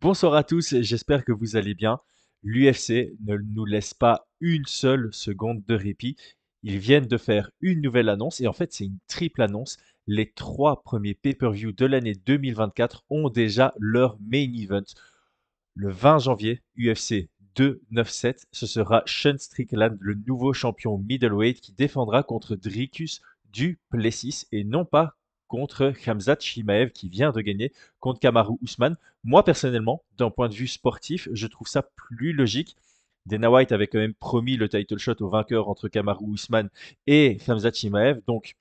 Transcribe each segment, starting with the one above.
Bonsoir à tous, j'espère que vous allez bien. L'UFC ne nous laisse pas une seule seconde de répit. Ils viennent de faire une nouvelle annonce et en fait c'est une triple annonce. Les trois premiers pay-per-view de l'année 2024 ont déjà leur main event. Le 20 janvier, UFC 297, ce sera Sean Strickland, le nouveau champion middleweight qui défendra contre Dricus du Plessis et non pas contre Khamzat Chimaev qui vient de gagner contre Kamaru Usman. Moi personnellement, d'un point de vue sportif, je trouve ça plus logique. Dana White avait quand même promis le title shot au vainqueur entre Kamaru Usman et Khamzat Chimaev. Donc,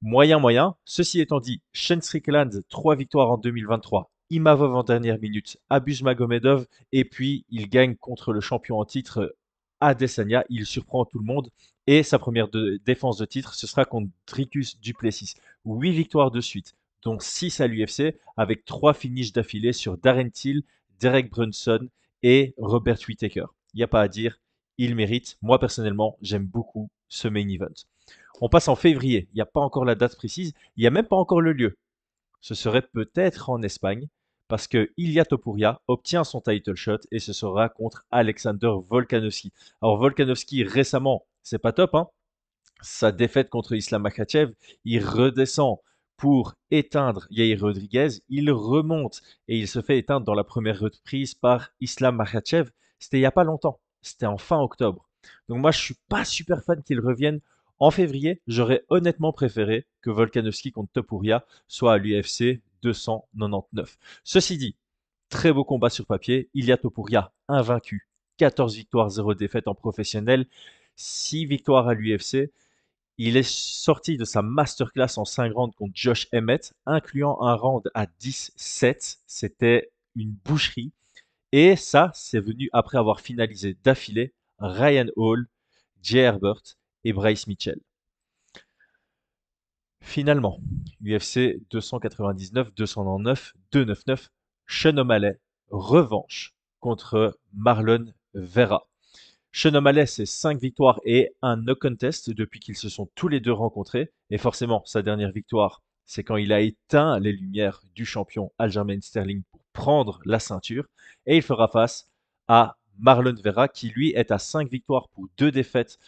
moyen, moyen. Ceci étant dit, Sean Strickland, 3 victoires en 2023. Imavov en dernière minute, abuse Magomedov, et puis il gagne contre le champion en titre Adesanya. Il surprend tout le monde. Et sa première défense de titre, ce sera contre Dricus Duplessis. 8 victoires de suite, dont 6 à l'UFC, avec 3 finishes d'affilée sur Darren Till, Derek Brunson et Robert Whittaker. Il n'y a pas à dire, il mérite. Moi, personnellement, j'aime beaucoup ce main event. On passe en février, il n'y a pas encore la date précise, il n'y a même pas encore le lieu. Ce serait peut-être en Espagne, parce que Ilya Topuria obtient son title shot et ce sera contre Alexander Volkanovski. Alors Volkanovski récemment c'est pas top. Hein Sa défaite contre Islam Makhachev, il redescend pour éteindre Yair Rodriguez, il remonte et il se fait éteindre dans la première reprise par Islam Makhachev. C'était il n'y a pas longtemps, c'était en fin octobre. Donc moi je suis pas super fan qu'il revienne en février. J'aurais honnêtement préféré que Volkanovski contre Topuria soit à l'UFC 299. Ceci dit, très beau combat sur papier. Il y a Topuria invaincu, 14 victoires, 0 défaites en professionnel. 6 victoires à l'UFC. Il est sorti de sa masterclass en 5 rounds contre Josh Emmett, incluant un round à 10-7. C'était une boucherie. Et ça, c'est venu après avoir finalisé d'affilée Ryan Hall, Jay Herbert et Bryce Mitchell. Finalement, UFC 299, 209, 299, Sean revanche contre Marlon Vera. Sean O'Malley, c'est 5 victoires et un no contest depuis qu'ils se sont tous les deux rencontrés. Et forcément, sa dernière victoire, c'est quand il a éteint les lumières du champion Aljamain Sterling pour prendre la ceinture. Et il fera face à Marlon Vera, qui lui est à 5 victoires pour 2 défaites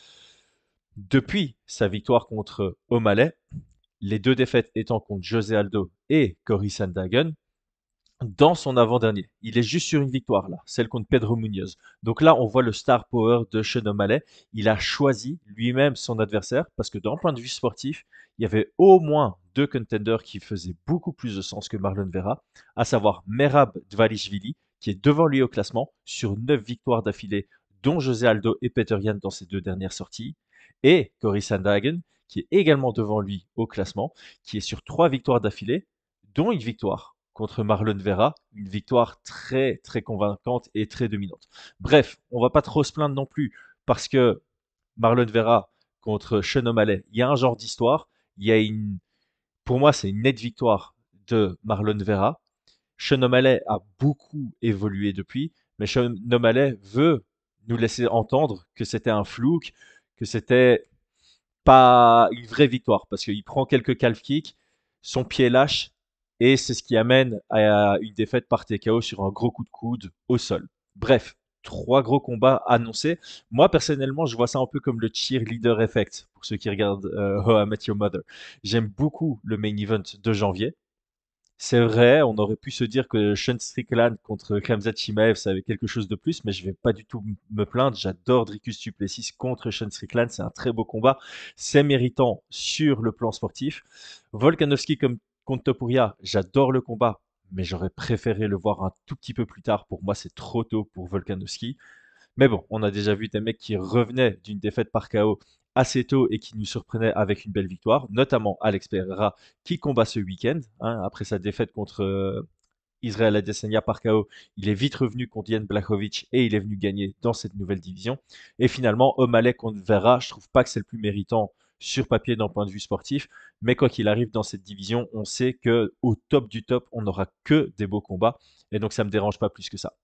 depuis sa victoire contre O'Malley. Les deux défaites étant contre José Aldo et Cory Sandhagen dans son avant-dernier. Il est juste sur une victoire là, celle contre Pedro Munoz. Donc là, on voit le star power de Sean O'Malley. Il a choisi lui-même son adversaire parce que d'un point de vue sportif, il y avait au moins deux contenders qui faisaient beaucoup plus de sens que Marlon Vera, à savoir Merab Dvalishvili, qui est devant lui au classement sur neuf victoires d'affilée, dont José Aldo et Peter Yan dans ses deux dernières sorties, et Cory Sandhagen, qui est également devant lui au classement, qui est sur trois victoires d'affilée, dont une victoire contre Marlon Vera, une victoire très très convaincante et très dominante. Bref, on va pas trop se plaindre non plus parce que Marlon Vera contre Sean il y a un genre d'histoire, il y a une pour moi, c'est une nette victoire de Marlon Vera. Sean a beaucoup évolué depuis, mais Sean veut nous laisser entendre que c'était un flouk, que c'était pas une vraie victoire parce qu'il prend quelques calf kicks, son pied lâche et c'est ce qui amène à une défaite par TKO sur un gros coup de coude au sol. Bref, trois gros combats annoncés. Moi, personnellement, je vois ça un peu comme le cheerleader effect, pour ceux qui regardent euh, How I Met Your Mother. J'aime beaucoup le main event de janvier. C'est vrai, on aurait pu se dire que Sean Strickland contre Khamzat Chimaev, ça avait quelque chose de plus, mais je vais pas du tout me plaindre. J'adore Dricus Duplessis contre Sean Strickland, c'est un très beau combat. C'est méritant sur le plan sportif. Volkanovski comme Contre Topuria, j'adore le combat, mais j'aurais préféré le voir un tout petit peu plus tard. Pour moi, c'est trop tôt pour Volkanovski. Mais bon, on a déjà vu des mecs qui revenaient d'une défaite par KO assez tôt et qui nous surprenaient avec une belle victoire, notamment Alex Pereira qui combat ce week-end. Hein, après sa défaite contre euh, Israël Adesanya par KO, il est vite revenu contre Yann Blachowicz et il est venu gagner dans cette nouvelle division. Et finalement, O'Malley contre Vera, je trouve pas que c'est le plus méritant sur papier d'un point de vue sportif. Mais quoi qu'il arrive dans cette division, on sait que au top du top, on n'aura que des beaux combats. Et donc ça me dérange pas plus que ça.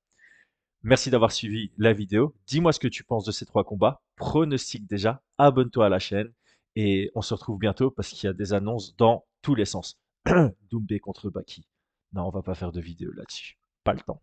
Merci d'avoir suivi la vidéo. Dis-moi ce que tu penses de ces trois combats. Pronostique déjà, abonne-toi à la chaîne et on se retrouve bientôt parce qu'il y a des annonces dans tous les sens. Doumbé contre Baki. Non, on va pas faire de vidéo là-dessus. pas le temps.